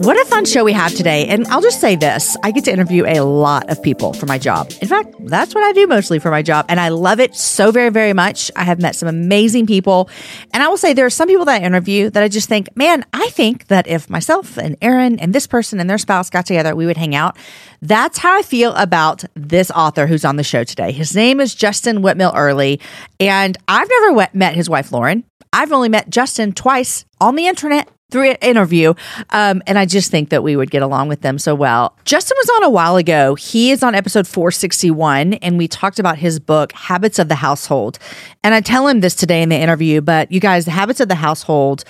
What a fun show we have today. And I'll just say this I get to interview a lot of people for my job. In fact, that's what I do mostly for my job. And I love it so very, very much. I have met some amazing people. And I will say there are some people that I interview that I just think, man, I think that if myself and Aaron and this person and their spouse got together, we would hang out. That's how I feel about this author who's on the show today. His name is Justin Whitmer Earley. And I've never met his wife, Lauren. I've only met Justin twice on the internet through an interview. Um, and I just think that we would get along with them so well. Justin was on a while ago. He is on episode 461, and we talked about his book, Habits of the Household. And I tell him this today in the interview, but you guys, the Habits of the Household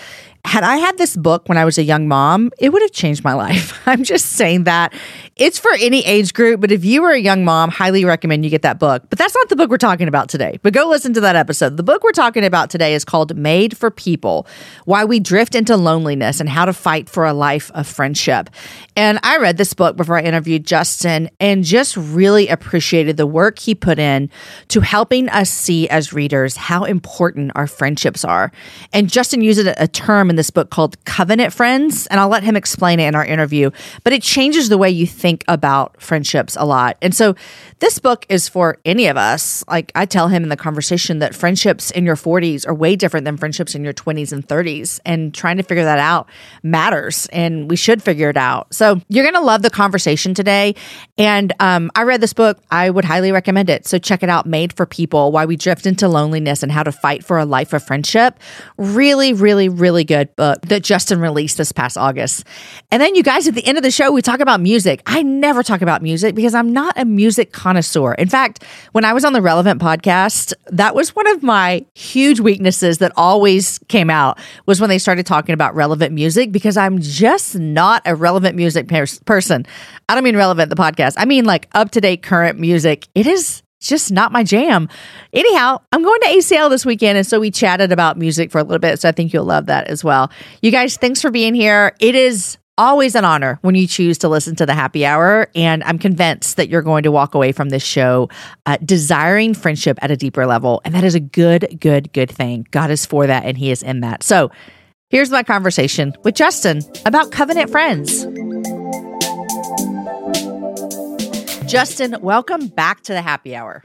had I had this book when I was a young mom, it would have changed my life. I'm just saying that. It's for any age group, but if you were a young mom, highly recommend you get that book. But that's not the book we're talking about today. But go listen to that episode. The book we're talking about today is called Made for People Why We Drift into Loneliness and How to Fight for a Life of Friendship. And I read this book before I interviewed Justin and just really appreciated the work he put in to helping us see as readers how important our friendships are. And Justin uses a term in this book called Covenant Friends, and I'll let him explain it in our interview, but it changes the way you think about friendships a lot. And so this book is for any of us. Like I tell him in the conversation that friendships in your 40s are way different than friendships in your 20s and 30s, and trying to figure that out matters, and we should figure it out. So you're going to love the conversation today. And um, I read this book, I would highly recommend it. So check it out Made for People Why We Drift into Loneliness and How to Fight for a Life of Friendship. Really, really, really good book uh, that Justin released this past August. And then, you guys, at the end of the show, we talk about music. I never talk about music because I'm not a music connoisseur. In fact, when I was on the Relevant podcast, that was one of my huge weaknesses that always came out was when they started talking about relevant music because I'm just not a relevant music pers- person. I don't mean relevant the podcast. I mean like up to date current music. It is just not my jam. Anyhow, I'm going to ACL this weekend. And so we chatted about music for a little bit. So I think you'll love that as well. You guys, thanks for being here. It is always an honor when you choose to listen to the happy hour. And I'm convinced that you're going to walk away from this show uh, desiring friendship at a deeper level. And that is a good, good, good thing. God is for that and He is in that. So here's my conversation with Justin about covenant friends. Justin, welcome back to the happy hour.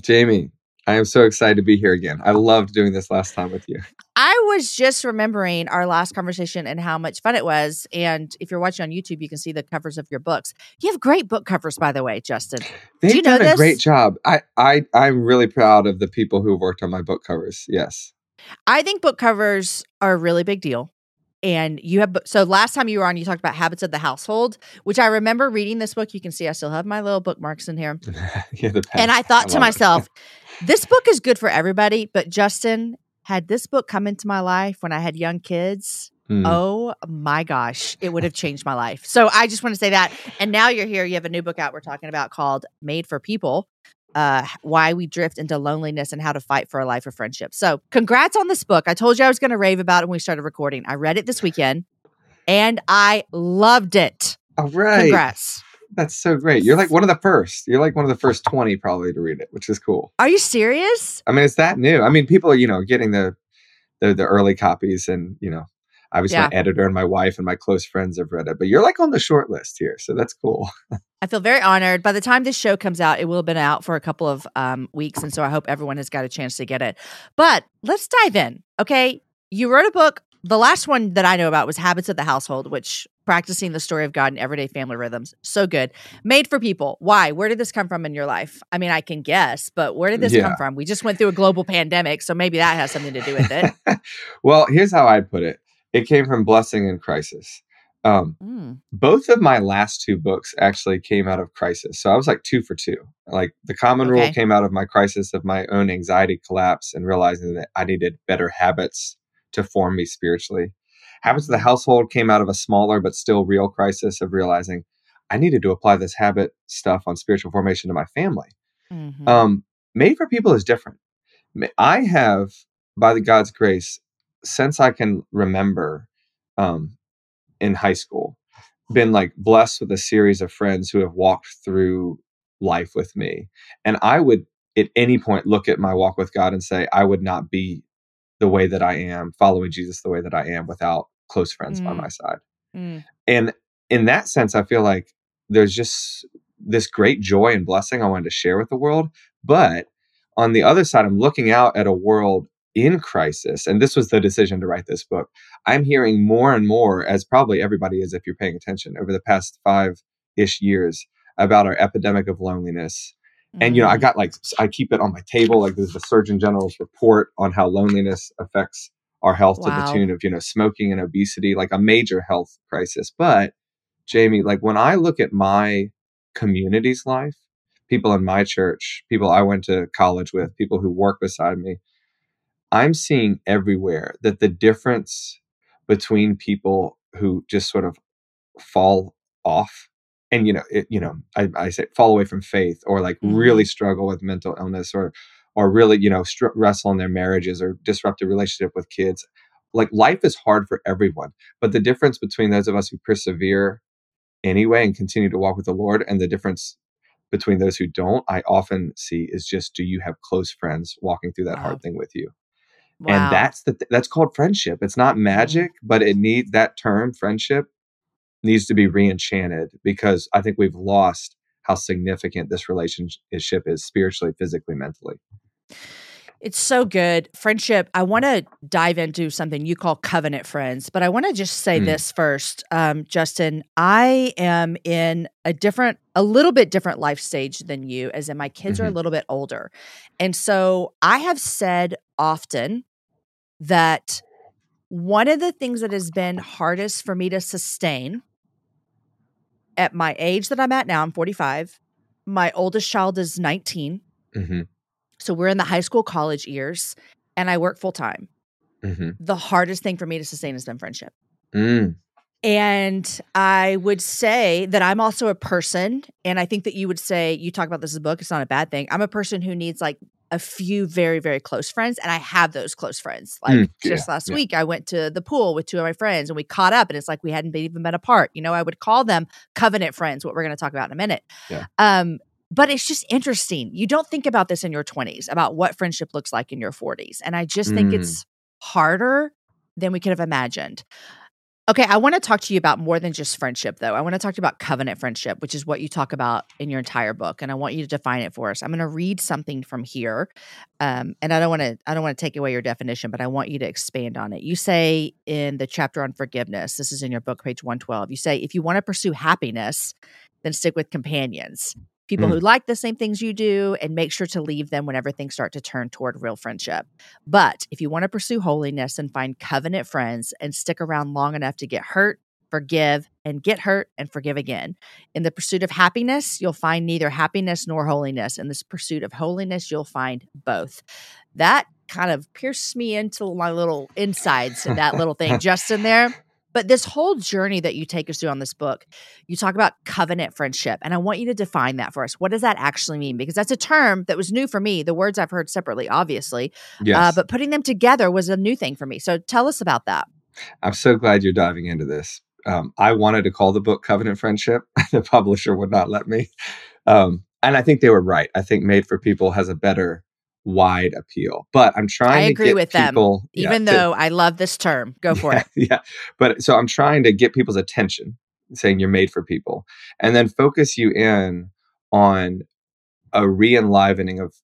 Jamie, I am so excited to be here again. I loved doing this last time with you. I was just remembering our last conversation and how much fun it was. And if you're watching on YouTube, you can see the covers of your books. You have great book covers, by the way, Justin. They've Do you know done a this? great job. I, I, I'm really proud of the people who have worked on my book covers. Yes. I think book covers are a really big deal. And you have so last time you were on you talked about habits of the household which i remember reading this book. You can see i still have my little bookmarks in here. Yeah, the and i thought to myself this book is good for everybody but justin had this book come into my life when i had young kids Mm. oh my gosh it would have changed my life. So i just want to say that. And now you're here you have a new book out we're talking about called made for people uh, why we drift into loneliness and how to fight for a life of friendship. So, congrats on this book. I told you I was going to rave about it when we started recording. I read it this weekend and I loved it. All right. Congrats. That's so great. You're like one of the first. You're like one of the first 20 probably to read it, which is cool. Are you serious? I mean, it's that new. I mean, people are, you know, getting the the, the early copies and, you know, obviously Yeah. my editor and my wife and my close friends have read it, but you're like on the short list here. So that's cool. I feel very honored. By the time this show comes out, it will have been out for a couple of um, weeks. And so I hope everyone has got a chance to get it. But let's dive in. Okay. You wrote a book. The last one that I know about was Habits of the Household, which practicing the story of God in everyday family rhythms. So good. Made for people. Why? Where did this come from in your life? I mean, I can guess, but where did this come from? We just went through a global pandemic. So maybe that has something to do with it. well, here's how I'd put it. It came from blessing and crisis. Um, Mm. both of my last two books actually came out of crisis. So I was like two for two. Like the common rule Okay. came out of my crisis of my own anxiety collapse and realizing that I needed better habits to form me spiritually. Habits of the household came out of a smaller but still real crisis of realizing I needed to apply this habit stuff on spiritual formation to my family. Mhm. Um, made for people is different. I have, by the God's grace, since I can remember, um, in high school, been like blessed with a series of friends who have walked through life with me, and I would at any point look at my walk with God and say, I would not be the way that I am, following Jesus the way that I am, without close friends by Mm. my side Mm. and in that sense i feel like there's just this great joy and blessing i wanted to share with the world but on the other side i'm looking out at a world in crisis and this was the decision to write this book i'm hearing more and more as probably everybody is if you're paying attention over the past five ish years about our epidemic of loneliness. And you know i Mm. got like i keep it on my table like there's the surgeon general's report on how loneliness affects our health to the tune of you know smoking and obesity like a major health crisis. But jamie like when i look at my community's life people in my church people i went to college with people who work beside me i'm seeing everywhere that the difference between people who just sort of fall off and you know it, you know I, I say fall away from faith or like really mm-hmm. struggle with mental illness or or really you know str- wrestle in their marriages or disrupt a relationship with kids like life is hard for everyone but the difference between those of us who persevere anyway and continue to walk with the lord and the difference between those who don't i often see is just do you have close friends walking through that Wow. hard thing with you Wow. and that's the th- that's called friendship. It's not mm-hmm. magic but it needs that term friendship needs to be re-enchanted because i think we've lost how significant this relationship is spiritually physically mentally It's so good. Friendship, I want to dive into something you call covenant friends, but I want to just say Mm. this first. Um, Justin, I am in a different, a little bit different life stage than you, as in my kids are a Mhm. little bit older. And so I have said often that one of the things that has been hardest for me to sustain at my age that I'm at now, I'm 45. My oldest child is 19. hmm So we're in the high school college years and I work full time. hmm The hardest thing for me to sustain has been friendship. mm. And I would say that I'm also a person, and I think that you would say, you talk about this in the book, it's not a bad thing. I'm a person who needs like a few very, very close friends, and I have those close friends. Like Mm, just yeah, last yeah. week, I went to the pool with two of my friends and we caught up, and it's like we hadn't been, even been apart. You know, I would call them covenant friends, what we're going to talk about in a minute. Yeah. Um, but it's just interesting. You don't think about this in your 20s, about what friendship looks like in your 40s. And I just think Mm. it's harder than we could have imagined. Okay, I want to talk to you about more than just friendship, though. I want to talk to you about covenant friendship, which is what you talk about in your entire book, and I want you to define it for us. I'm going to read something from here, um, and I don't want to I don't want to take away your definition, but I want you to expand on it. You say in the chapter on forgiveness, this is in your book, page 112. You say if you want to pursue happiness, then stick with companions. People Mm. who like the same things you do, and make sure to leave them whenever things start to turn toward real friendship. But if you want to pursue holiness and find covenant friends and stick around long enough to get hurt, forgive, and get hurt and forgive again. In the pursuit of happiness, you'll find neither happiness nor holiness. In this pursuit of holiness, you'll find both. That kind of pierced me into my little insides in that little thing just in there. But this whole journey that you take us through on this book, you talk about covenant friendship. And I want you to define that for us. What does that actually mean? Because that's a term that was new for me. The words I've heard separately, obviously. Yes. Uh, but putting them together was a new thing for me. So tell us about that. I'm so glad you're diving into this. Um, I wanted to call the book Covenant Friendship. the publisher would not let me. Um, and I think they were right. I think Made for People has a better wide appeal. But I'm trying I to agree get with them, people, yeah, Even to- though I love this term, go for yeah, it. Yeah. But so I'm trying to get people's attention, saying you're made for people, and then focus you in on a re enlivening of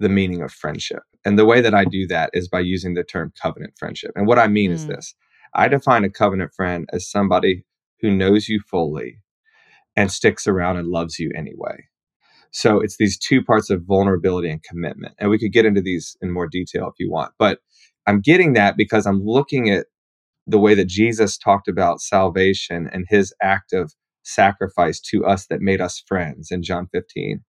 the meaning of friendship. And the way that I do that is by using the term covenant friendship. And what I mean is Mm. this I define a covenant friend as somebody who knows you fully and sticks around and loves you anyway. So it's these two parts of vulnerability and commitment. And we could get into these in more detail if you want. But I'm getting that because I'm looking at the way that Jesus talked about salvation and his act of sacrifice to us that made us friends in John 15.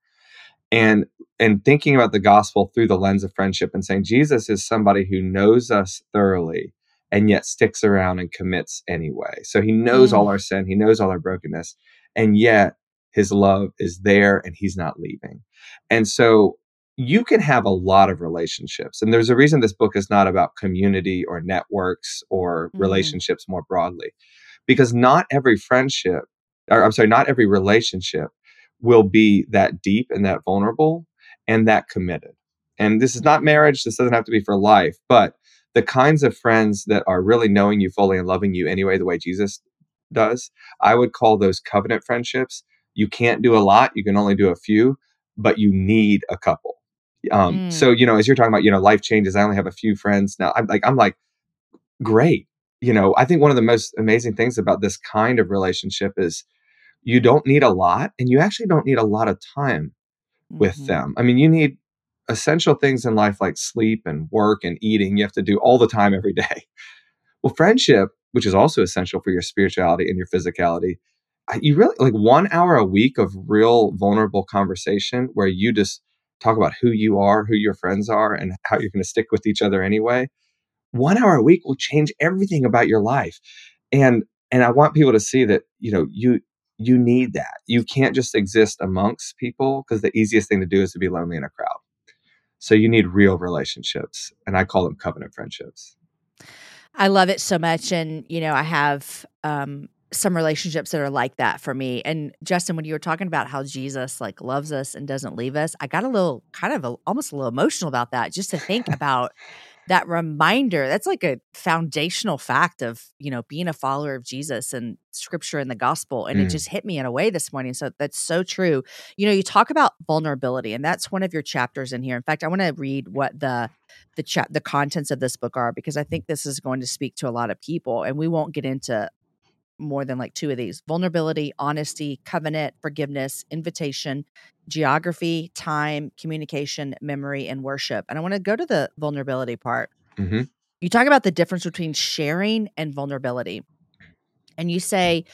And and thinking about the gospel through the lens of friendship and saying Jesus is somebody who knows us thoroughly and yet sticks around and commits anyway. So he knows all Mm. our sin, he knows all our brokenness, and yet his love is there and he's not leaving. And so you can have a lot of relationships. And there's a reason this book is not about community or networks or Mhm. relationships more broadly. Because not every friendship, or I'm sorry, not every relationship will be that deep and that vulnerable and that committed. And this is not marriage, this doesn't have to be for life, but the kinds of friends that are really knowing you fully and loving you anyway, the way Jesus does, I would call those covenant friendships. You can't do a lot, you can only do a few, but you need a couple. Um, Mm. So, you know, as you're talking about, you know, life changes, I only have a few friends now. I'm like, I'm like, great. You know, I think one of the most amazing things about this kind of relationship is you don't need a lot and you actually don't need a lot of time with Mhm. them. I mean, you need essential things in life like sleep and work and eating. You have to do all the time every day. Well, friendship, which is also essential for your spirituality and your physicality, you really like one hour a week of real vulnerable conversation where you just talk about who you are, who your friends are, and how you're going to stick with each other anyway. One hour a week will change everything about your life. And and I want people to see that, you know, you you need that. You can't just exist amongst people because the easiest thing to do is to be lonely in a crowd. So you need real relationships, and I call them covenant friendships. I love it so much. And, you know, I have um, some relationships that are like that for me. And Justin, when you were talking about how Jesus like loves us and doesn't leave us, I got a little kind of a, almost a little emotional about that just to think about that reminder. That's like a foundational fact of, you know, being a follower of Jesus and scripture and the gospel. And it Mm. just hit me in a way this morning. So that's so true. You know, you talk about vulnerability, and that's one of your chapters in here. In fact, I want to read what the the chat the contents of this book are because I think this is going to speak to a lot of people and we won't get into more than like two of these vulnerability, honesty, covenant, forgiveness, invitation, geography, time, communication, memory, and worship. And I want to go to the vulnerability part. hmm You talk about the difference between sharing and vulnerability. And you say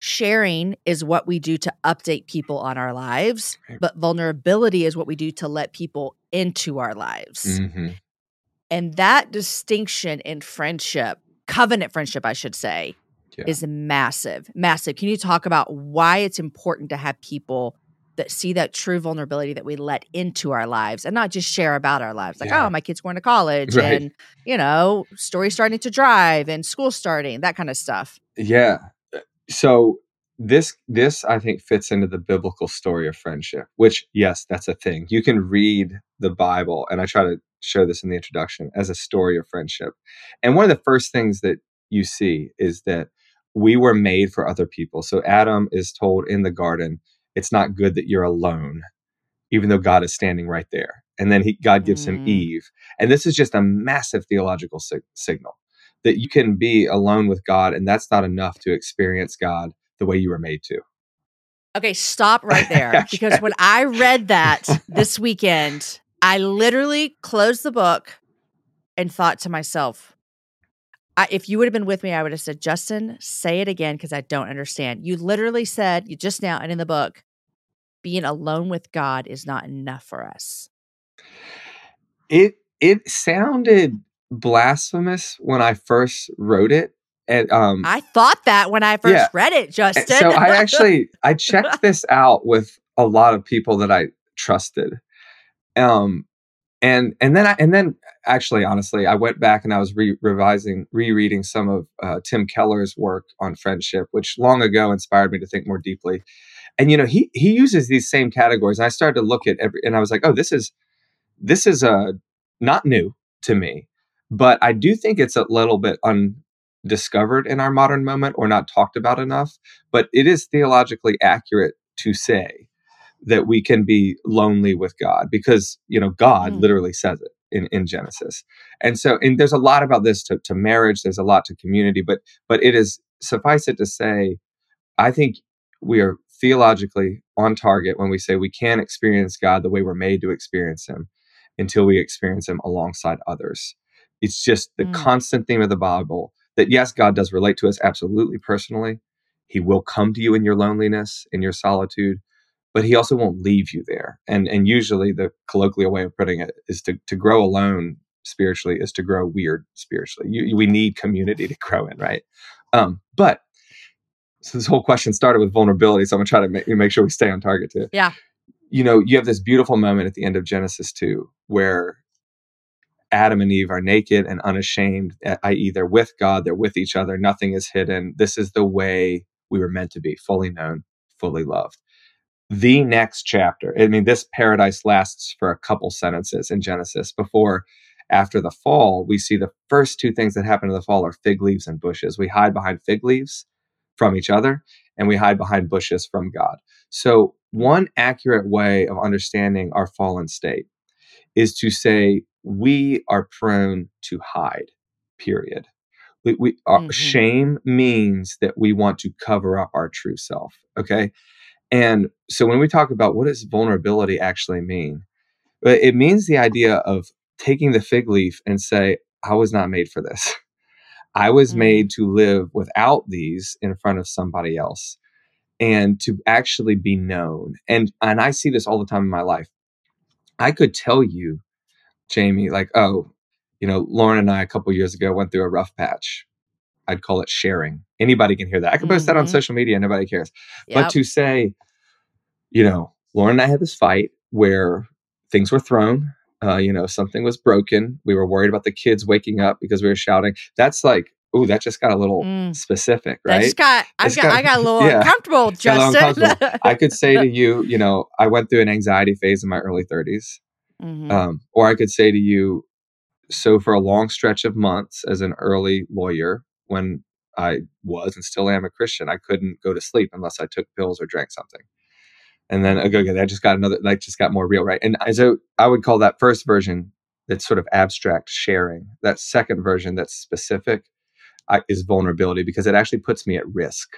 sharing is what we do to update people on our lives, but vulnerability is what we do to let people into our lives. hmm And that distinction in friendship, covenant friendship, I should say, Yeah. is massive. Massive. Can you talk about why it's important to have people that see that true vulnerability that we let into our lives and not just share about our lives? Like, Yeah. oh, my kid's going to college Right. and, you know, story starting to drive and school starting, that kind of stuff. Yeah. Uh, So this this I think fits into the biblical story of friendship, which yes, that's a thing. You can read the Bible, and I try to show this in the introduction as a story of friendship. And one of the first things that you see is that we were made for other people. So Adam is told in the garden, it's not good that you're alone, even though God is standing right there. And then he, God gives him Mm. Eve. And this is just a massive theological sig- signal that you can be alone with God, and that's not enough to experience God the way you were made to. Okay, stop right there. Because when I read that this weekend, I literally closed the book and thought to myself, I, if you would have been with me, I would have said, Justin, say it again because I don't understand. You literally said, you just now and in the book, being alone with God is not enough for us. It it sounded blasphemous when I first wrote it. And um I thought that when I first Yeah. read it, Justin. so I actually I checked this out with a lot of people that I trusted. Um and and then I and then actually honestly I went back and I was re- revising rereading some of uh, Tim Keller's work on friendship which long ago inspired me to think more deeply. And you know he he uses these same categories and I started to look at every and I was like oh this is this is uh not new to me but I do think it's a little bit undiscovered in our modern moment or not talked about enough but it is theologically accurate to say that we can be lonely with God because you know God Mm. literally says it in, in Genesis. And so and there's a lot about this to, to marriage, there's a lot to community, but but it is suffice it to say, I think we are theologically on target when we say we can't experience God the way we're made to experience him until we experience him alongside others. It's just the Mm. constant theme of the Bible that yes, God does relate to us absolutely personally. He will come to you in your loneliness, in your solitude, but he also won't leave you there. And and usually the colloquial way of putting it is to to grow alone spiritually is to grow weird spiritually. You, we need community to grow in, right? Um, but so this whole question started with vulnerability, so I'm gonna try to make, make sure we stay on target too. Yeah. You know, you have this beautiful moment at the end of Genesis 2 where Adam and Eve are naked and unashamed, i.e., they're with God, they're with each other, nothing is hidden. This is the way we were meant to be, fully known, fully loved. The next chapter, I mean, this paradise lasts for a couple sentences in Genesis before, after the fall, we see the first two things that happen in the fall are fig leaves and bushes. We hide behind fig leaves from each other, and we hide behind bushes from God. So, one accurate way of understanding our fallen state is to say we are prone to hide, period. We, we, our Mhm. Shame means that we want to cover up our true self. Okay. And so when we talk about what does vulnerability actually mean, Uh, it means the idea of taking the fig leaf and say, I was not made for this. I was Mm. made to live without these in front of somebody else and to actually be known. And and I see this all the time in my life. I could tell you, Jamie, like, oh, you know, Lauren and I a couple years ago went through a rough patch. I'd call it sharing. Anybody can hear that. I can post that on Mhm. social media, nobody cares. Yep. But to say, you know, Lauren and I had this fight where things were thrown, uh, you know, something was broken. We were worried about the kids waking up because we were shouting. That's like, ooh, that just got a little Mm. specific, I right? just got, I got, got- I got a little yeah. uncomfortable, Justin. uncomfortable. I could say to you, you know, I went through an anxiety phase in my early 30s. Mhm. Um, or I could say to you, so for a long stretch of months as an early lawyer, when I was and still am a Christian, I couldn't go to sleep unless I took pills or drank something. And then okay, okay, that just got another, that just got more real, right? And I- so I would call that first version that's sort of abstract sharing. That second version that's specific I, is vulnerability because it actually puts me at risk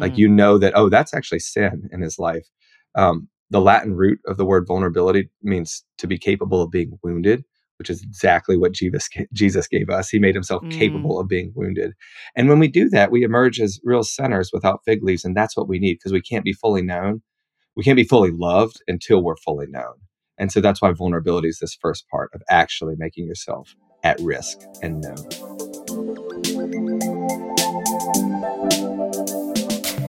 like Mm. you know that oh that's actually sin in his life um, the latin root of the word vulnerability means to be capable of being wounded which is exactly what jesus, jesus gave us. He made himself Mm. capable of being wounded. And when we do that we emerge as real sinners without fig leaves and that's what we need because we can't be fully known. We can't be fully loved until we're fully known. And so that's why vulnerability is this first part of actually making yourself at risk and known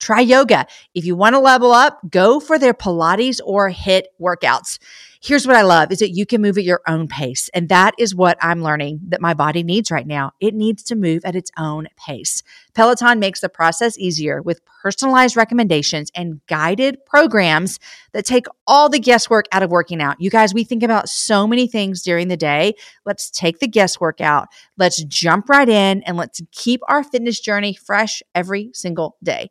Try yoga. If you want to level up, go for their Pilates or HIIT workouts. Here's what I love is that you can move at your own pace. And that is what I'm learning that my body needs right now. It needs to move at its own pace. Peloton makes the process easier with personalized recommendations and guided programs that take all the guesswork out of working out. You guys, we think about so many things during the day. Let's take the guesswork out. Let's jump right in and let's keep our fitness journey fresh every single day.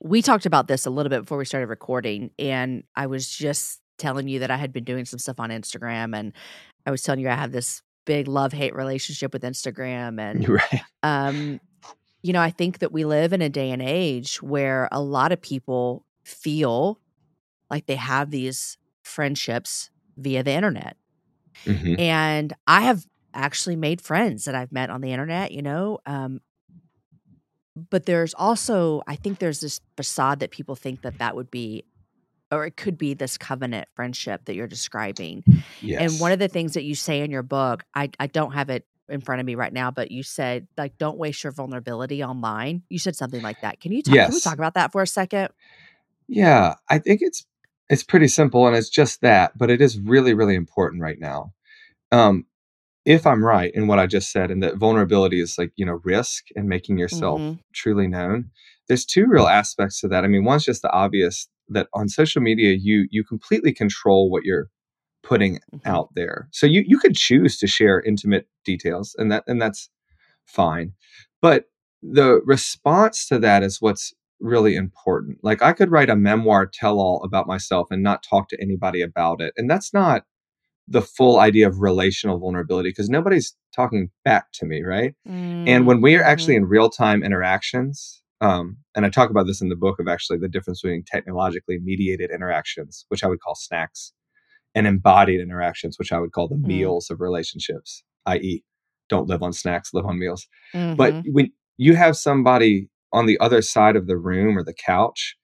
we talked about this a little bit before we started recording, and I was just telling you that I had been doing some stuff on Instagram, and I was telling you I have this big love hate relationship with Instagram, and right. um, you know, I think that we live in a day and age where a lot of people feel like they have these friendships via the internet, Mhm. and I have actually made friends that I've met on the internet. You know, um, but there's also i think there's this facade that people think that that would be or it could be this covenant friendship that you're describing. Yes. and one of the things that you say in your book i i don't have it in front of me right now but you said like don't waste your vulnerability online. You said something like that. Can you talk, can we talk about that for a second? Yeah, I think it's it's pretty simple and it's just that, but it is really, really important right now. Um, if I'm right in what I just said, and that vulnerability is like, you know, risk and making yourself Mhm. truly known, there's two real aspects to that. I mean, one's just the obvious that on social media you you completely control what you're putting Mhm. out there. So you you could choose to share intimate details and that and that's fine. But the response to that is what's really important. Like I could write a memoir tell all about myself and not talk to anybody about it. And that's not the full idea of relational vulnerability because nobody's talking back to me, right? And when we are actually in real time interactions, um, and I talk about this in the book of actually the difference between technologically mediated interactions, which I would call snacks, and embodied interactions, which I would call the Mm. meals of relationships, i.e., don't live on snacks, live on meals. Mhm. But when you have somebody on the other side of the room or the couch,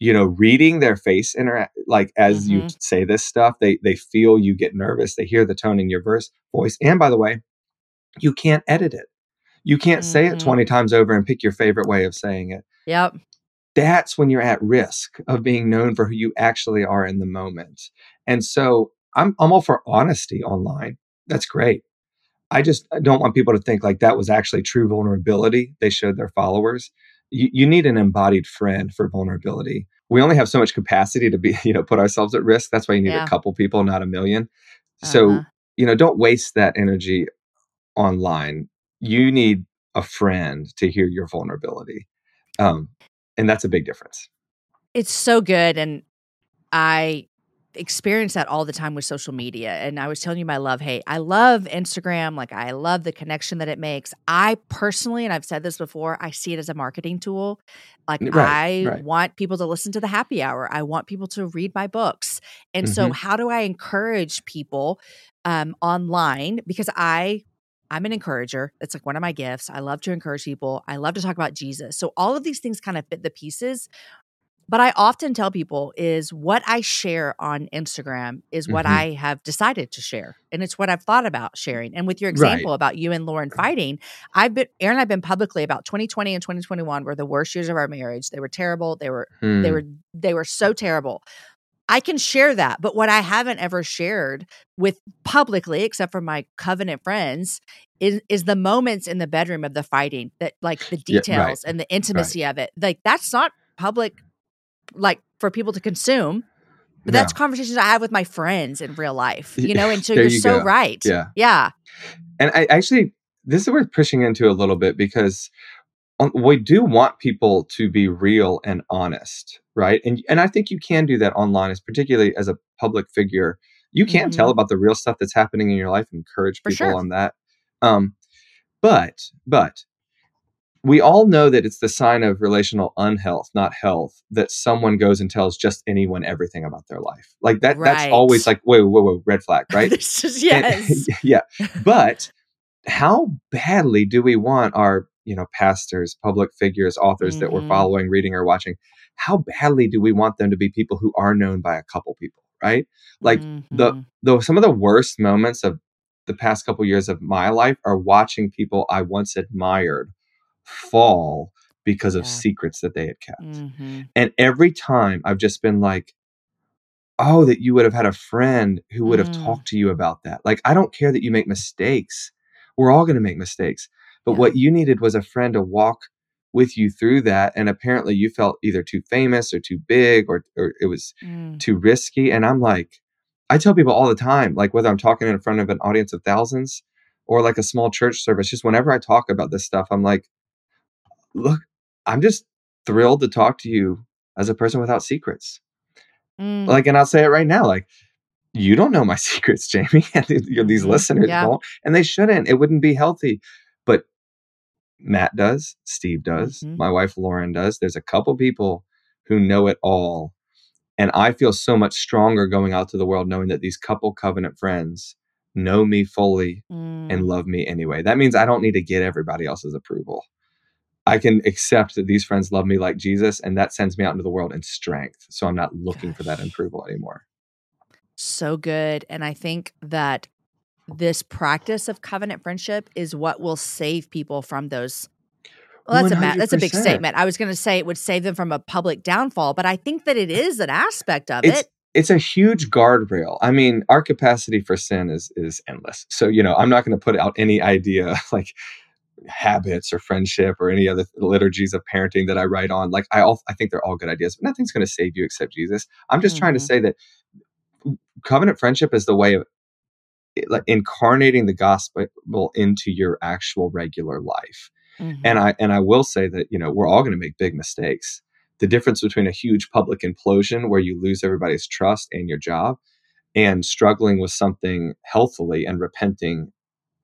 you know, reading their face interact like as you Mhm. say this stuff, they they feel you get nervous, they hear the tone in your verse voice. And by the way, you can't edit it. You can't say it Mhm. 20 times over and pick your favorite way of saying it. yep That's when you're at risk of being known for who you actually are in the moment. And so I'm I'm all for honesty online. That's great. I just I don't want people to think like that was actually true vulnerability they showed their followers. You, you need an embodied friend for vulnerability. We only have so much capacity to be, you know, put ourselves at risk. That's why you need Yeah. a couple people, not a million. So, Uh-huh. you know, don't waste that energy online. You need a friend to hear your vulnerability. Um, and that's a big difference. it's so good and i experience that all the time with social media. And I was telling you my love hate. I love Instagram. Like I love the connection that it makes. I personally, and I've said this before, I see it as a marketing tool. Like Right, I right. want people to listen to the happy hour. I want people to read my books. And so Mhm. how do I encourage people um, online? Because I I'm an encourager. It's like one of my gifts. I love to encourage people. I love to talk about Jesus. So all of these things kind of fit the pieces. But I often tell people is what I share on Instagram is what Mhm. I have decided to share. And it's what I've thought about sharing. And with your example Right. about you and Lauren fighting, I've been Aaron and I've been publicly about 2020 and 2021 were the worst years of our marriage. They were terrible. They were Hmm. they were they were so terrible. I can share that, but what I haven't ever shared with publicly, except for my covenant friends, is is the moments in the bedroom of the fighting that like the Yeah, right. details and the intimacy of it. Like that's not public like for people to consume. But that's conversations I have with my friends in real life, you know, and so you're you so go. right. Yeah. Yeah. And I actually, this is worth pushing into a little bit because um, we do want people to be real and honest, right? And and I think you can do that online, as particularly as a public figure. You can tell Mhm. about the real stuff that's happening in your life and encourage For people sure. on that. Um, but but we all know that it's the sign of relational unhealth, not health, that someone goes and tells just anyone everything about their life. Like that. That's always like whoa, whoa, whoa, red flag, right? this is And- yes. yeah. But how badly do we want our, you know, pastors, public figures, authors that we're Mhm. following, reading, or watching? How badly do we want them to be people who are known by a couple people, right? Like the Mhm. though some of the worst moments of the past couple years of my life are watching people I once admired fall because of secrets that they had kept. Mhm. And every time I've just been like, oh, that you would have had a friend who would have Mm. talked to you about that. Like, I don't care that you make mistakes. We're all going to make mistakes. But Yeah. what you needed was a friend to walk with you through that. And apparently you felt either too famous or too big or, or it was Mm. too risky. And I'm like, I tell people all the time, like whether I'm talking in front of an audience of thousands or like a small church service, just whenever I talk about this stuff, I'm like, look, I'm just thrilled to talk to you as a person without secrets. Mm. Like, and I'll say it right now, like, you don't know my secrets, Jamie, and these Mhm. listeners Yeah. don't, and they shouldn't. It wouldn't be healthy. But Matt does, Steve does, Mhm. my wife Lauren does. There's a couple people who know it all. And I feel so much stronger going out to the world knowing that these couple covenant friends know me fully Mm. and love me anyway. That means I don't need to get everybody else's approval. I can accept that these friends love me like Jesus, and that sends me out into the world in strength. So I'm not looking for that approval anymore. so good and i think that this practice of covenant friendship is what will save people from those well that's a ma- that's a big statement i was going to say it would save them from a public downfall but i think that it uh, is an aspect of It's it it's a huge guardrail. I mean, our capacity for sin is is endless. So you know, I'm not going to put out any idea like habits or friendship or any other liturgies of parenting that I write on. Like I all I think they're all good ideas, but nothing's going to save you except Jesus. I'm just trying to Mhm. say that covenant friendship is the way of like incarnating the gospel into your actual regular life. Mhm. And I and I will say that you know we're all going to make big mistakes. The difference between a huge public implosion where you lose everybody's trust and your job, and struggling with something healthily and repenting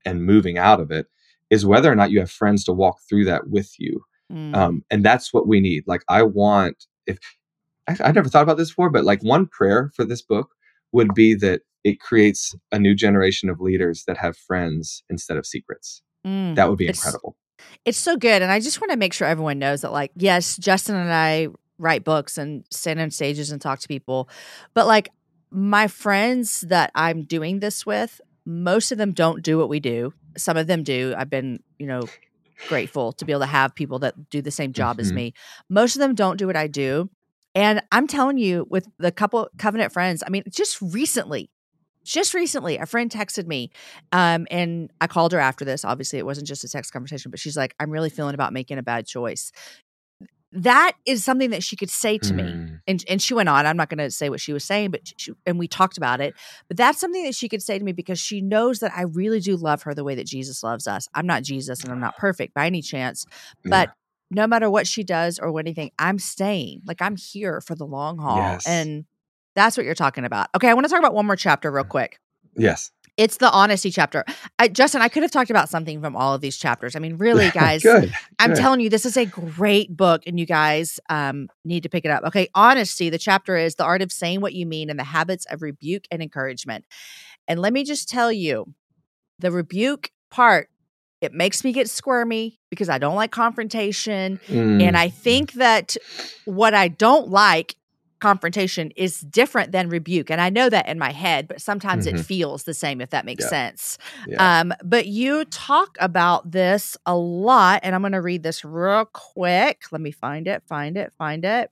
and moving out of it, is whether or not you have friends to walk through that with you. Mm. Um, and that's what we need. Like I want if I, I never thought about this before, but like one prayer for this book would be that it creates a new generation of leaders that have friends instead of secrets. Mm. That would be It's- incredible. It's so good. And I just want to make sure everyone knows that, like, yes, Justin and I write books and stand on stages and talk to people. But, like, my friends that I'm doing this with, most of them don't do what we do. Some of them do. I've been, you know, grateful to be able to have people that do the same job as Mhm. me. Most of them don't do what I do. And I'm telling you, with the couple covenant friends, I mean, just recently, just recently, a friend texted me, um, and I called her after this. Obviously, it wasn't just a text conversation, but she's like, "I'm really feeling about making a bad choice." That is something that she could say to me, Mm. and and she went on. I'm not going to say what she was saying, but she, and we talked about it. But that's something that she could say to me because she knows that I really do love her the way that Jesus loves us. I'm not Jesus, and I'm not perfect by any chance, Yeah. but no matter what she does or what anything, I'm staying. Like I'm here for the long haul, Yes. and That's what you're talking about. Okay, I want to talk about one more chapter real quick. Yes. It's the honesty chapter. I, Justin, I could have talked about something from all of these chapters. I mean, really, guys, Good. I'm good. telling you, this is a great book, and you guys um, need to pick it up. Okay, honesty. The chapter is the art of saying what you mean and the habits of rebuke and encouragement. And let me just tell you, the rebuke part, it makes me get squirmy because I don't like confrontation. Mm, And I think that what I don't like confrontation is different than rebuke. And I know that in my head, but sometimes it Mhm. feels the same, if that makes Yeah. sense. yeah. Um, but you talk about this a lot, and I'm going to read this real quick. Let me find it, find it, find it.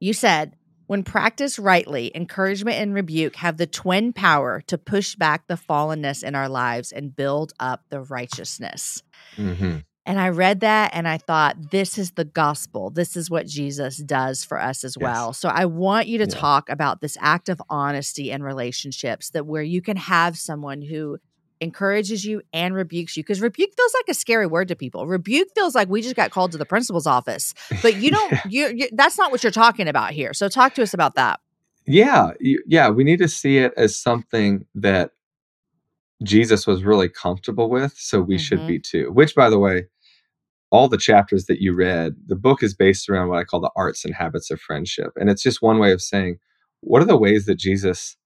You said, when practiced rightly, encouragement and rebuke have the twin power to push back the fallenness in our lives and build up the righteousness. Mhm. And I read that and I thought, this is the gospel. This is what Jesus does for us as Yes. well. So I want you to Yeah. talk about this act of honesty in relationships that where you can have someone who encourages you and rebukes you because rebuke feels like a scary word to people. Rebuke feels like we just got called to the principal's office, but you don't. you you that's not what you're talking about here. So talk to us about that. Yeah, yeah, we need to see it as something that Jesus was really comfortable with, so we should Mhm. be too. Which, by the way, all the chapters that you read, the book is based around what I call the arts and habits of friendship, and it's just one way of saying what are the ways that Jesus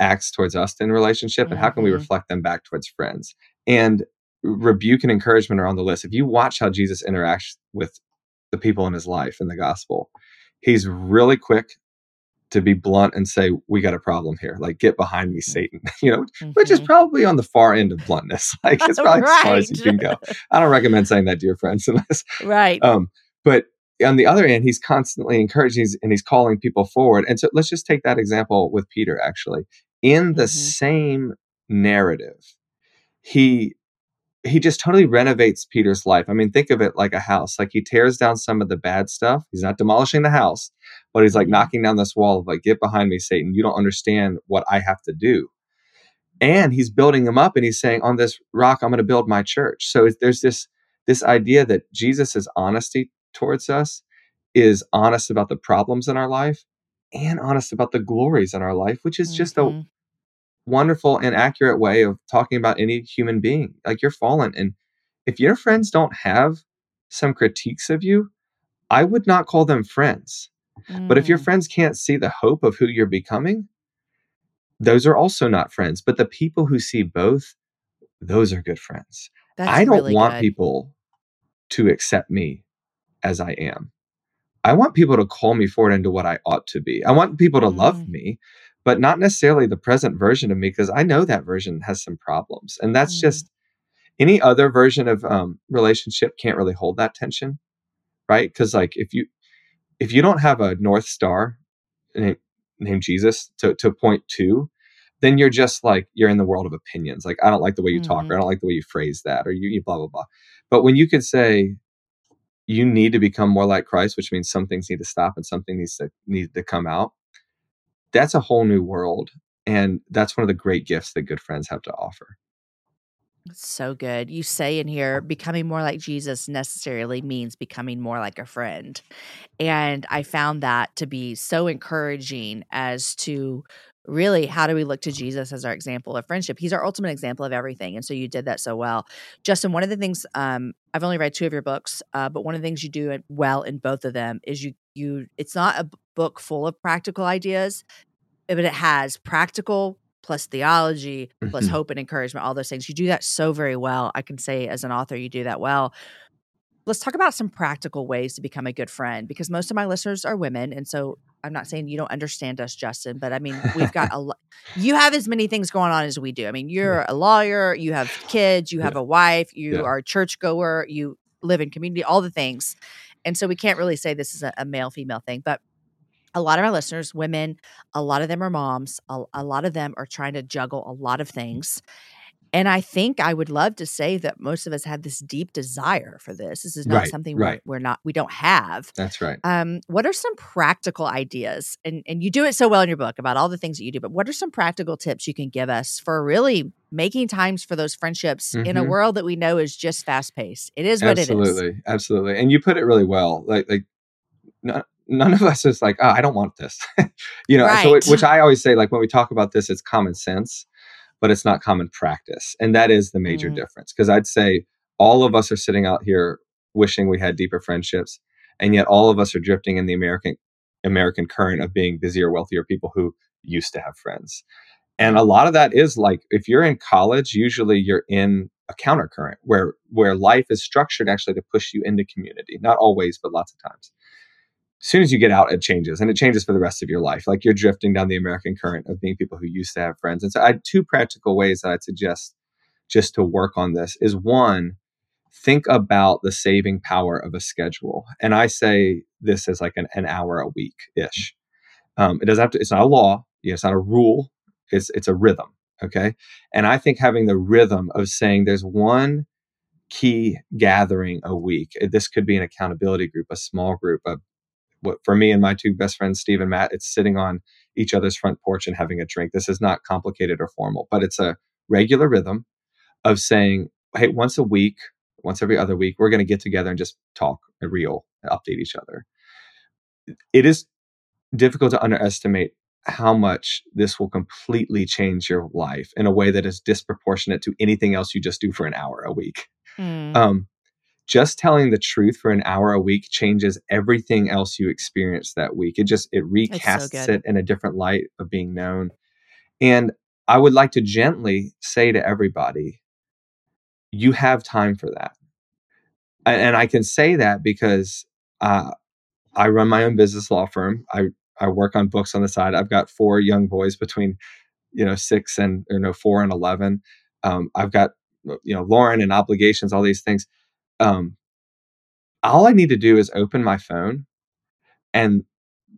acts towards us in relationship, and how can we Mhm. reflect them back towards friends? And rebuke and encouragement are on the list. If you watch how Jesus interacts with the people in his life in the gospel, he's really quick to be blunt and say, "We got a problem here. Like, get behind me, Satan." you know, which is Mhm. probably on the far end of bluntness. Like, it's probably as far as you can go. I don't recommend saying that to your friends unless. right. Um, but on the other end, he's constantly encouraging and he's calling people forward. And so, let's just take that example with Peter. Actually, in the Mhm. same narrative, he he just totally renovates Peter's life. I mean, think of it like a house. Like he tears down some of the bad stuff. He's not demolishing the house, but he's like Mhm. knocking down this wall of like, get behind me, Satan. You don't understand what I have to do. And he's building him up and he's saying, on this rock, I'm going to build my church. So there's this this idea that Jesus' honesty towards us is honest about the problems in our life and honest about the glories in our life, which is just a Mhm. wonderful and accurate way of talking about any human being. Like you're fallen. And if your friends don't have some critiques of you, I would not call them friends. But if your Mm. friends can't see the hope of who you're becoming, those are also not friends. But the people who see both, those are good friends. That's I don't really want good. people to accept me as I am. I want people to call me forward into what I ought to be. I want people to love Mm. me, but not necessarily the present version of me because I know that version has some problems. And that's Mm. just any other version of um, relationship can't really hold that tension, right? Because like if you if you don't have a north star named, named Jesus to to point to, then you're just like you're in the world of opinions. Like I don't like the way you talk, Mhm. or I don't like the way you phrase that, or you, you blah blah blah. But when you could say you need to become more like Christ, which means some things need to stop and something needs to need to come out. That's a whole new world, and that's one of the great gifts that good friends have to offer. So good. You say in here, becoming more like Jesus necessarily means becoming more like a friend. And I found that to be so encouraging as to really how do we look to Jesus as our example of friendship? He's our ultimate example of everything. And so you did that so well. Justin, one of the things um, I've only read two of your books, uh, but one of the things you do well in both of them is you you it's not a book full of practical ideas, but it has practical plus theology plus Mhm. hope and encouragement all those things you do that so very well i can say as an author you do that well let's talk about some practical ways to become a good friend because most of my listeners are women and so i'm not saying you don't understand us justin but i mean we've got a lot you have as many things going on as we do i mean you're a lawyer you have kids you have Yeah. a wife you Yeah. are a churchgoer you live in community all the things and so we can't really say this is a, a male female thing but a lot of our listeners, women, a lot of them are moms. A, a lot of them are trying to juggle a lot of things. And I think I would love to say that most of us have this deep desire for this. This is not Right, something right. We're, we're not, we don't have. That's right. Um, what are some practical ideas? And and you do it so well in your book about all the things that you do, but what are some practical tips you can give us for really making times for those friendships in a Mhm. world that we know is just fast paced? It is what it is. absolutely absolutely and you put it really well like like not none of us is like, oh, I don't want this. you know, so it, which I always say, like when we talk about this, it's common sense, but it's not common practice. And that is the major Mm. difference. Because I'd say all of us are sitting out here wishing we had deeper friendships, and yet all of us are drifting in the American American current of being busier, wealthier people who used to have friends. And a lot of that is like if you're in college, usually you're in a countercurrent where where life is structured actually to push you into community. Not always, but lots of times. As soon as you get out, it changes and it changes for the rest of your life. Like you're drifting down the American current of being people who used to have friends. And so I had two practical ways that I'd suggest just to work on this is one, think about the saving power of a schedule. And I say this as like an, an hour a week ish. Um, it doesn't have to, it's not a law, it's not a rule, it's, it's a rhythm. Okay. And I think having the rhythm of saying there's one key gathering a week, this could be an accountability group, a small group, a what for me and my two best friends, Steve and Matt, it's sitting on each other's front porch and having a drink. This is not complicated or formal, but it's a regular rhythm of saying, hey, once a week, once every other week, we're going to get together and just talk and reel and update each other. It is difficult to underestimate how much this will completely change your life in a way that is disproportionate to anything else you just do for an hour a week. Mm. Um, just telling the truth for an hour a week changes everything else you experience that week. It just it recasts good. it in a different light of being known. And I would like to gently say to everybody, you have time for that. And, and I can say that because uh, I run my own business law firm. I I work on books on the side. I've got four young boys between you know six and or no four and eleven. Um, I've got you know Lauren and obligations, all these things. Um, all I need to do is open my phone and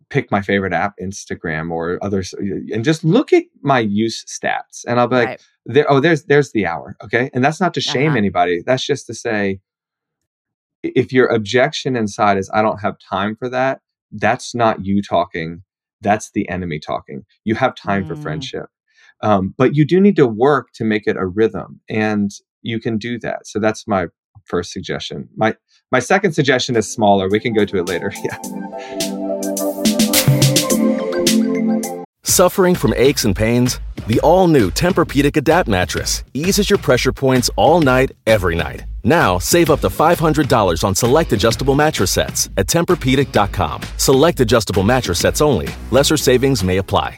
pick my favorite app, Instagram or others, and just look at my use stats, and I'll be like, Right. there. Oh, there's there's the hour. Okay, and that's not to shame Uh-huh. anybody. That's just to say, if your objection inside is I don't have time for that, that's not you talking. That's the enemy talking. You have time for Mm. friendship, um, but you do need to work to make it a rhythm, and you can do that. So that's my first suggestion. My my second suggestion is smaller. We can go to it later. Yeah. Suffering from aches and pains? The all new Tempur-Pedic Adapt mattress eases your pressure points all night, every night. Now, save up to $500 on select adjustable mattress sets at TempurPedic.com. Select adjustable mattress sets only. Lesser savings may apply.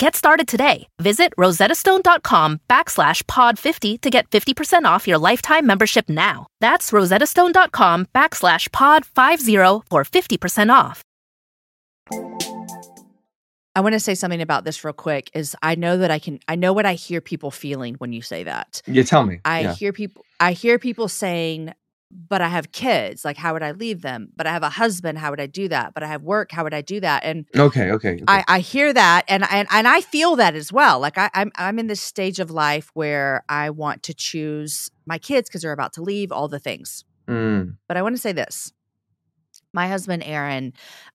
Get started today. Visit rosettastone.com backslash pod50 to get 50% off your lifetime membership now. That's rosettastone.com backslash pod50 for 50% off. I want to say something about this real quick. Is I know that I can. I know what I hear people feeling when you say that. You tell me. I Yeah. hear people. I hear people saying, "But I have kids. Like, how would I leave them? But I have a husband. How would I do that? But I have work. How would I do that?" And Okay. Okay. okay. I, I hear that, and and and I feel that as well. Like I, I'm I'm in this stage of life where I want to choose my kids because they're about to leave, all the things. Mm, But I want to say this: my husband Aaron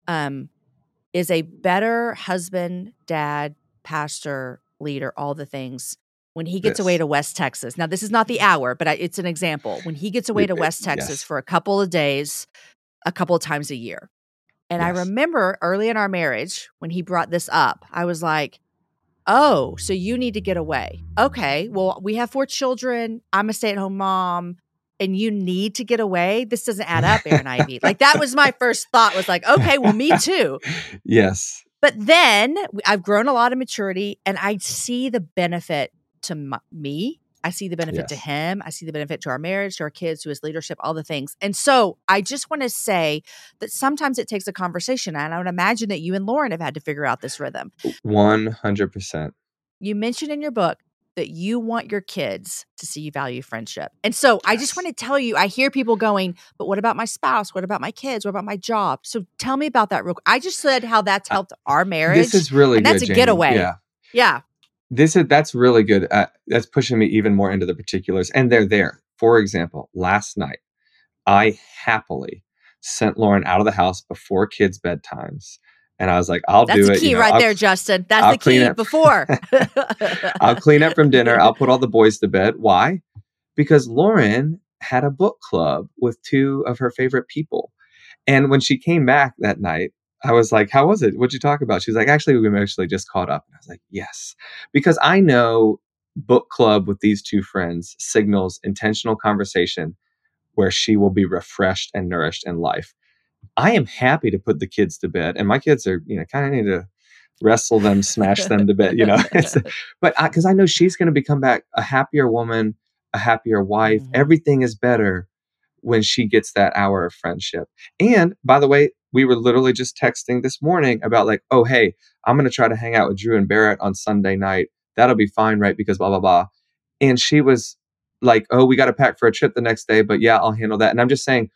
um, is a better husband, dad, pastor, leader, all the things. When he gets away to West Texas, now this is not the hour, but I, it's an example. When he gets away to uh, West Texas yes. for a couple of days, a couple of times a year, and I remember early in our marriage when he brought this up, I was like, Oh, so you need to get away. Okay. Well, we have four children. I'm a stay at home mom and you need to get away. This doesn't add up, Aaron Ivey. Like that was my first thought was like, okay, well, me too. yes. But then I've grown a lot of maturity and I see the benefit to me. I see the benefit to him. I see the benefit to our marriage, to our kids, to his leadership, all the things. And so I just want to say that sometimes it takes a conversation. And I would imagine that you and Lauren have had to figure out this rhythm. One hundred percent. You mentioned in your book that you want your kids to see you value friendship. And so I just want to tell you, I hear people going, but what about my spouse? What about my kids? What about my job? So tell me about that real quick. I just said how that's helped our marriage. This is really and good. that's a Jamie. getaway. Yeah. yeah. This is that's really good. Uh, that's pushing me even more into the particulars, and they're there. for example, last night, I happily sent Lauren out of the house before kids' bedtimes. And I was like, I'll That's do the it. key you know, right I'll- there, Justin. That's I'll the key before. I'll clean up from dinner. I'll put all the boys to bed. Why? Because Lauren had a book club with two of her favorite people. And when she came back that night, I was like, How was it? What'd you talk about? She's like, Actually, we actually just caught up. And I was like, Yes. Because I know book club with these two friends signals intentional conversation where she will be refreshed and nourished in life. I am happy to put the kids to bed, and my kids are, you know, kind of need to wrestle them, smash them to bed, you know. But because I, know she's going to become back a happier woman, a happier wife. Mhm. Everything is better when she gets that hour of friendship. And by the way, we were literally just texting this morning about like, oh hey, I'm to try to hang out with Drew and Barrett on Sunday night. That'll be fine, right? Because blah blah blah. And she was like, oh, we got to pack for a trip the next day, but yeah, I'll handle that. And I'm just saying,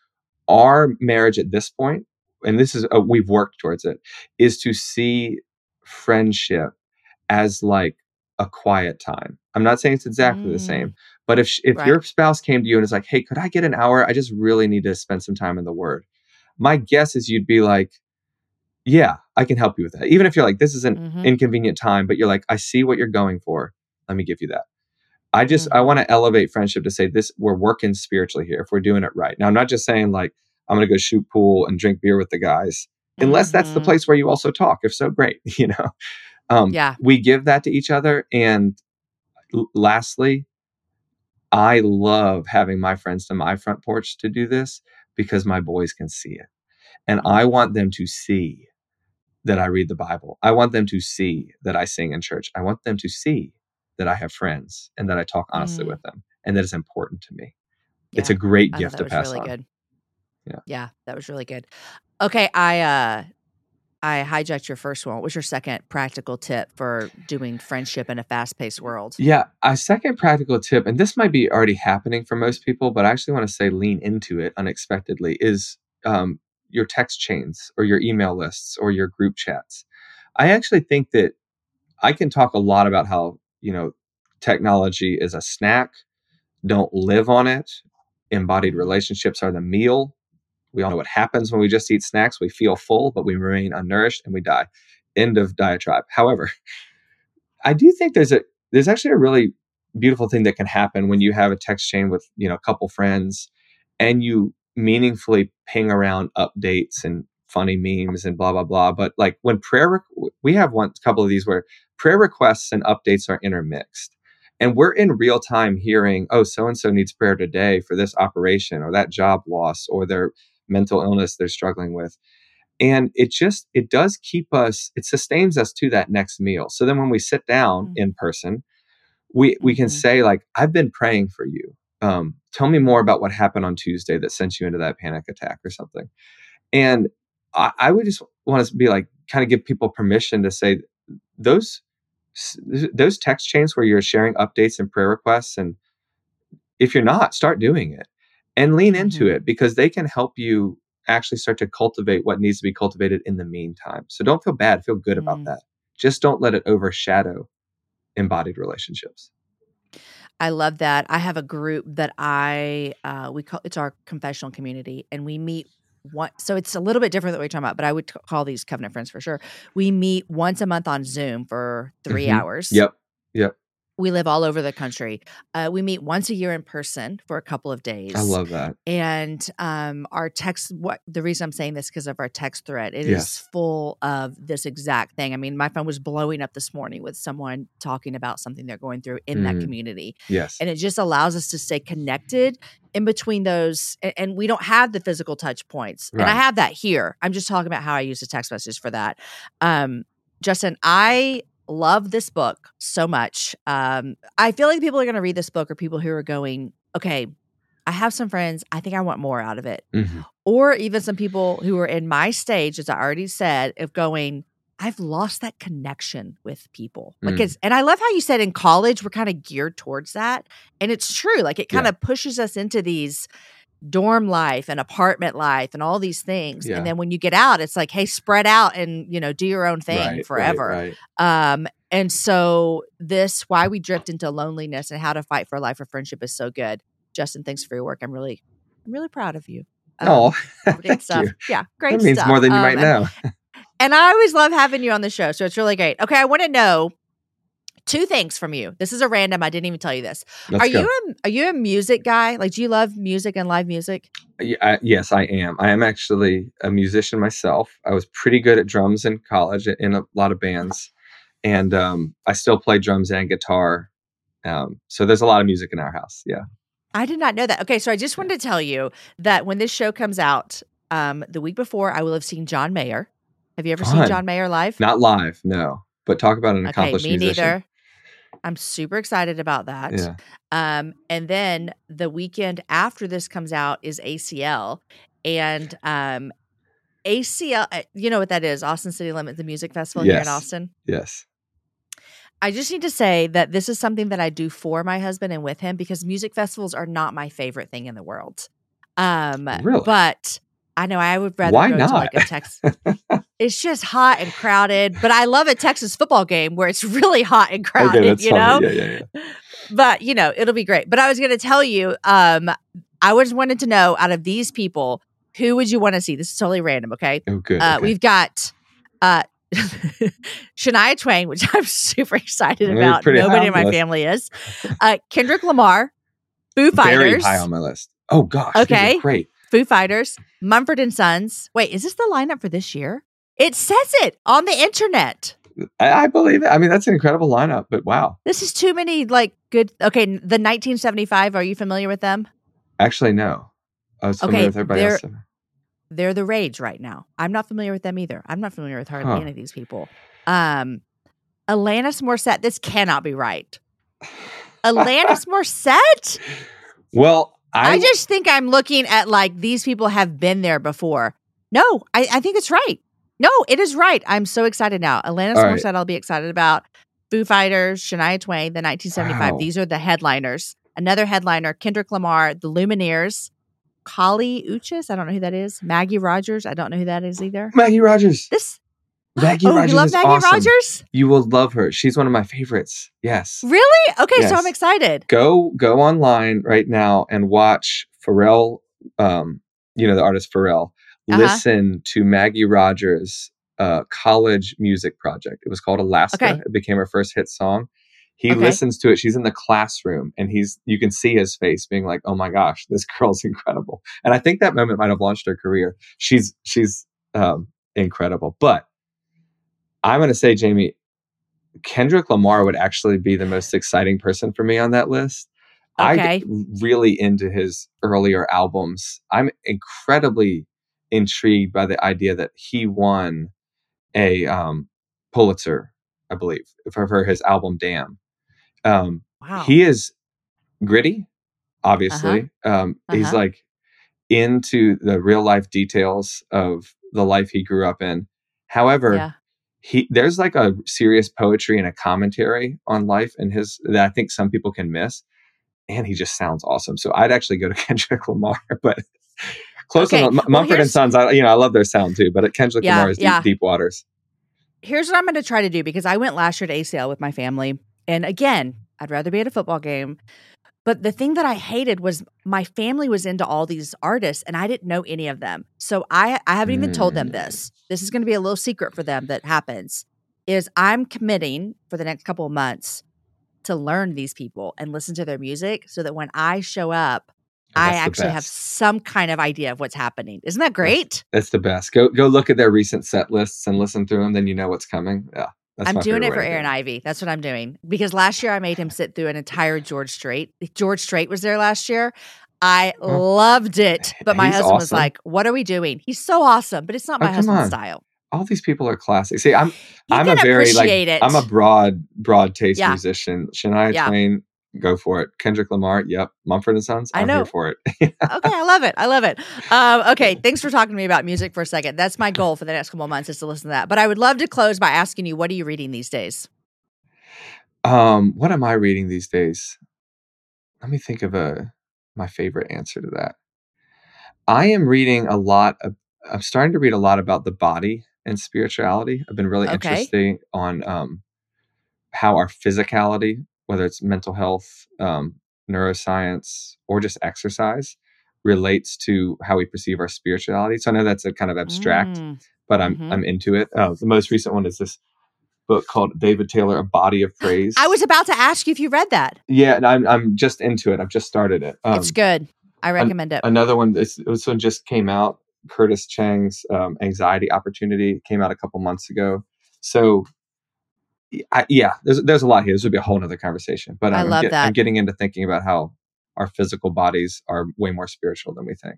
our marriage at this point, and this is uh, we've worked towards it, is to see friendship as like a quiet time. I'm not saying it's exactly the Mm. same, but if if Right. your spouse came to you and is like, "Hey, could I get an hour? I just really need to spend some time in the Word." My guess is you'd be like, "Yeah, I can help you with that." Even if you're like, "This is an Mhm. inconvenient time," but you're like, "I see what you're going for. Let me give you that." I just I Mhm. want to elevate friendship to say this: we're working spiritually here if we're doing it right. Now, I'm not just saying like I'm going to go shoot pool and drink beer with the guys, unless that's the Mhm. place where you also talk. If so, great. You know, um, Yeah. we give that to each other. And l- lastly, I love having my friends to my front porch to do this because my boys can see it, and I want them to see that I read the Bible. I want them to see that I sing in church. I want them to see that I have friends and that I talk honestly Mm. with them and that it's important to me. It's a Yeah. great I gift that to was pass really on. good. Yeah. Yeah, that was really good. Okay, I uh I hijacked your first one. What was your second practical tip for doing friendship in a fast-paced world? Yeah, a second practical tip, and this might be already happening for most people, but I actually want to say lean into it unexpectedly, is um, your text chains or your email lists or your group chats. I actually think that I can talk a lot about how, you know, technology is a snack. Don't live on it. Embodied relationships are the meal. We all know what happens when we just eat snacks. We feel full, but we remain unnourished and we die. End of diatribe. However, I do think there's a there's actually a really beautiful thing that can happen when you have a text chain with you know a couple friends and you meaningfully ping around updates and funny memes and blah blah blah but like when prayer requ- we have one couple of these where prayer requests and updates are intermixed and we're in real time hearing oh so and so needs prayer today for this operation or that job loss or their mental illness they're struggling with. And it just it does keep us it sustains us to that next meal. So then when we sit down Mm. in person we we can Mhm. say like i've been praying for you. Um, tell me more about what happened on tuesday that sent you into that panic attack or something. And i, I would just want to be like kind of give people permission to say those those text chains where you're sharing updates and prayer requests and if you're not start doing it and lean into Mhm. it because they can help you actually start to cultivate what needs to be cultivated in the meantime so don't feel bad feel good about Mm. that just don't let it overshadow embodied relationships I love that. I have a group that I uh we call it's our confessional community and we meet one so it's a little bit different than what we're talking about, but I would call these covenant friends for sure. We meet once a month on Zoom for 3 Mhm. hours. yep yep We live all over the country. Uh, we meet once a year in person for a couple of days. i love that and um, our text what the reason i'm saying this because of our text thread it is Yes. full of this exact thing i mean my phone was blowing up this morning with someone talking about something they're going through in that Mm. community yes and it just allows us to stay connected in between those and, and we don't have the physical touch points and i have that here i'm just talking about how i use the text message for that um justin i love this book so much um i feel like people are going to read this book or people who are going okay i have some friends i think i want more out of it Mhm. or even some people who are in my stage as i already said of going I've lost that connection with people. Like Mm. it's, and I love how you said in college we're kind of geared towards that, and it's true. Like it kind Yeah. of pushes us into these dorm life and apartment life and all these things. Yeah. And then when you get out, it's like, hey, spread out and you know do your own thing Right, right, forever. right. Um, and so this why we drift into loneliness and how to fight for a life of friendship is so good. Justin, thanks for your work. I'm really, I'm really proud of you. oh, great stuff. you. Yeah, great That means stuff. more than you Um, might and- know. And I always love having you on the show. So it's really great. Okay, I want to know two things from you. This is a random. I didn't even tell you this. Let's are go. you a are you a music guy? Like, do you love music and live music? I- yes, I am. I am actually a musician myself. I was pretty good at drums in college in a lot of bands, and um, I still play drums and guitar. Um, so there's a lot of music in our house. Yeah. I did not know that. Okay, so I just wanted to tell you that when this show comes out, um, the week before, I will have seen John Mayer. Have you ever seen John Mayer live? Not live, no. But talk about an okay, accomplished me musician. neither. I'm super excited about that. Yeah. Um, and then the weekend after this comes out is ACL, and um, ACL. uh, You know what that is? Austin City Limits, the music festival here in Austin. Yes. I just need to say that this is something that I do for my husband and with him because music festivals are not my favorite thing in the world. Um, Really? but I know I would rather Why go to like a? Texas. it's just hot and crowded, but I love a Texas football game where it's really hot and crowded. okay, that's you know. Yeah, yeah, yeah. but you know it'll be great. But I was going to tell you, um, I just wanted to know out of these people, who would you want to see? This is totally random. Okay, Oh, good. uh, okay. we've got uh, Shania Twain, which I'm super excited about. Nobody in my list. family is. Uh, Kendrick Lamar, Foo very Fighters, high on my list. Oh gosh. Okay. great. Foo Fighters, Mumford and Sons. Wait, is this the lineup for this year? It says it on the internet. I, I believe it. I mean, that's an incredible lineup. But wow. This is too many like good. Okay, the 1975. Are you familiar with them? Actually, no. I was familiar Okay, with everybody they're- else. they're the rage right now. I'm not familiar with them either. I'm not familiar with hardly Huh. any of these people. Um, Alanis Morissette. This cannot be right. Alanis Morissette. Well, I, I, just think I'm looking at like these people have been there before. No, I, I think it's right. No, it is right. I'm so excited now. Alanis All right. Morissette. I'll be excited about. Foo Fighters, Shania Twain, the 1975. Wow. These are the headliners. Another headliner, Kendrick Lamar, the Lumineers, Kali Uchis. I don't know who that is. Maggie Rogers. I don't know who that is either. Maggie Rogers. This Maggie oh, Rogers you love Maggie awesome. Rogers? You will love her. She's one of my favorites. Yes. Really? Okay, so I'm excited. Go go online right now and watch Pharrell. Um, you know the artist Pharrell. Uh-huh. Listen to Maggie Rogers' uh, college music project. It was called Alaska. Okay. It became her first hit song. He Okay. listens to it. She's in the classroom, and he's you can see his face being like, "Oh my gosh, this girl's incredible." And I think that moment might have launched her career. She's she's um, incredible. But I'm going to say, Jamie, Kendrick Lamar would actually be the most exciting person for me on that list. I Okay. get really into his earlier albums. I'm incredibly intrigued by the idea that he won a um, Pulitzer, I believe, for, for his album "Damn." Um, Wow. He is gritty, obviously. Um, He's Uh-huh. like into the real life details of the life he grew up in. However, yeah. He there's like a serious poetry and a commentary on life and his that I think some people can miss. And he just sounds awesome. So I'd actually go to Kendrick Lamar, but close Okay, on well, Mumford and Sons. I you know I love their sound too, but Kendrick Yeah, Lamar is deep, deep waters. here's what I'm going to try to do because I went last year to ACL with my family. And again, I'd rather be at a football game. But the thing that I hated was my family was into all these artists and I didn't know any of them. So I I haven't even told them Mm. this. This is going to be a little secret for them that happens. Is I'm committing for the next couple of months to learn these people and listen to their music so that when I show up, Oh, I actually have some kind of idea of what's happening. Isn't that great? That's the best. Go go look at their recent set lists and listen through them. Then you know what's coming. Yeah, that's I'm doing it for Aaron Ivey. That's what I'm doing. Because last year I made him sit through an entire George Strait. George Strait was there last year. I Huh. loved it. But my He's husband was like, What are we doing? He's so awesome, but it's not Oh, my come husband's on. style. All these people are classic. See, I'm He I'm a very like it. I'm a broad broad taste Yeah. musician. Shania Yeah. Twain, go for it. Kendrick Lamar, yep. Mumford and Sons, I I'm know. here for it. okay, I love it. I love it. Um, okay, thanks for talking to me about music for a second. That's my goal for the next couple of months is to listen to that. But I would love to close by asking you, what are you reading these days? Um, what am I reading these days? Let me think of a my favorite answer to that. I am reading a lot of I'm starting to read a lot about the body and spirituality. I've been really Okay. interested on um how our physicality, whether it's mental health, um, neuroscience or just exercise relates to how we perceive our spirituality. So I know that's a kind of abstract, Mm. but I'm Mhm. I'm into it. Uh, the most recent one is this book called David Taylor, A Body of Praise. I was about to ask you if you read that. yeah, and I'm I'm just into it. I've just started it. Um, it's good. I recommend it. Another one, this, this one just came out. Curtis Chang's um, Anxiety Opportunity came out a couple months ago. So, I, yeah, there's there's a lot here. This would be a whole other conversation. But I I'm, love get- that. I'm getting into thinking about how our physical bodies are way more spiritual than we think.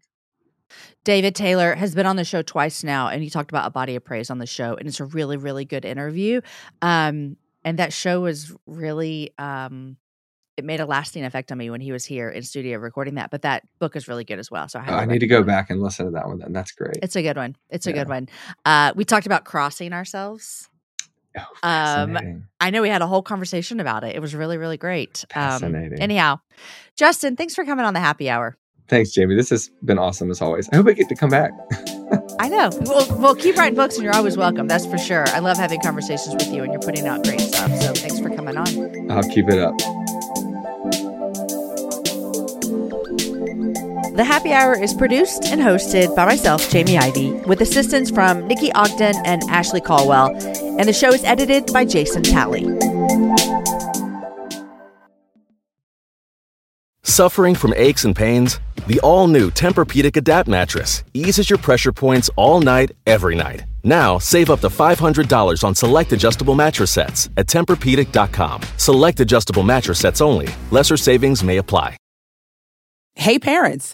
David Taylor has been on the show twice now, and he talked about a body of praise on the show, and it's a really, really good interview. Um, and that show was really, um, it made a lasting effect on me when he was here in studio recording that. But that book is really good as well. So I, Oh, I need to go back and listen to that one. Then that's great. It's a good one. It's a good one. Uh, we talked about crossing ourselves. Oh, Um. I know we had a whole conversation about it. It was really, really great. Um, Fascinating. anyhow, Justin, thanks for coming on the happy hour. Thanks, Jamie. This has been awesome as always. I hope I get to come back. I know. Well, well, keep writing books, and you're always welcome. That's for sure. I love having conversations with you, and you're putting out great stuff. So thanks for coming on. I'll keep it up. The Happy Hour is produced and hosted by myself, Jamie Ivey, with assistance from Nikki Ogden and Ashley Caldwell, and the show is edited by Jason Talley. Suffering from aches and pains? The all new Tempur-Pedic Adapt mattress eases your pressure points all night, every night. Now, save up to $500 on select adjustable mattress sets at TempurPedic.com. Select adjustable mattress sets only. Lesser savings may apply. Hey parents,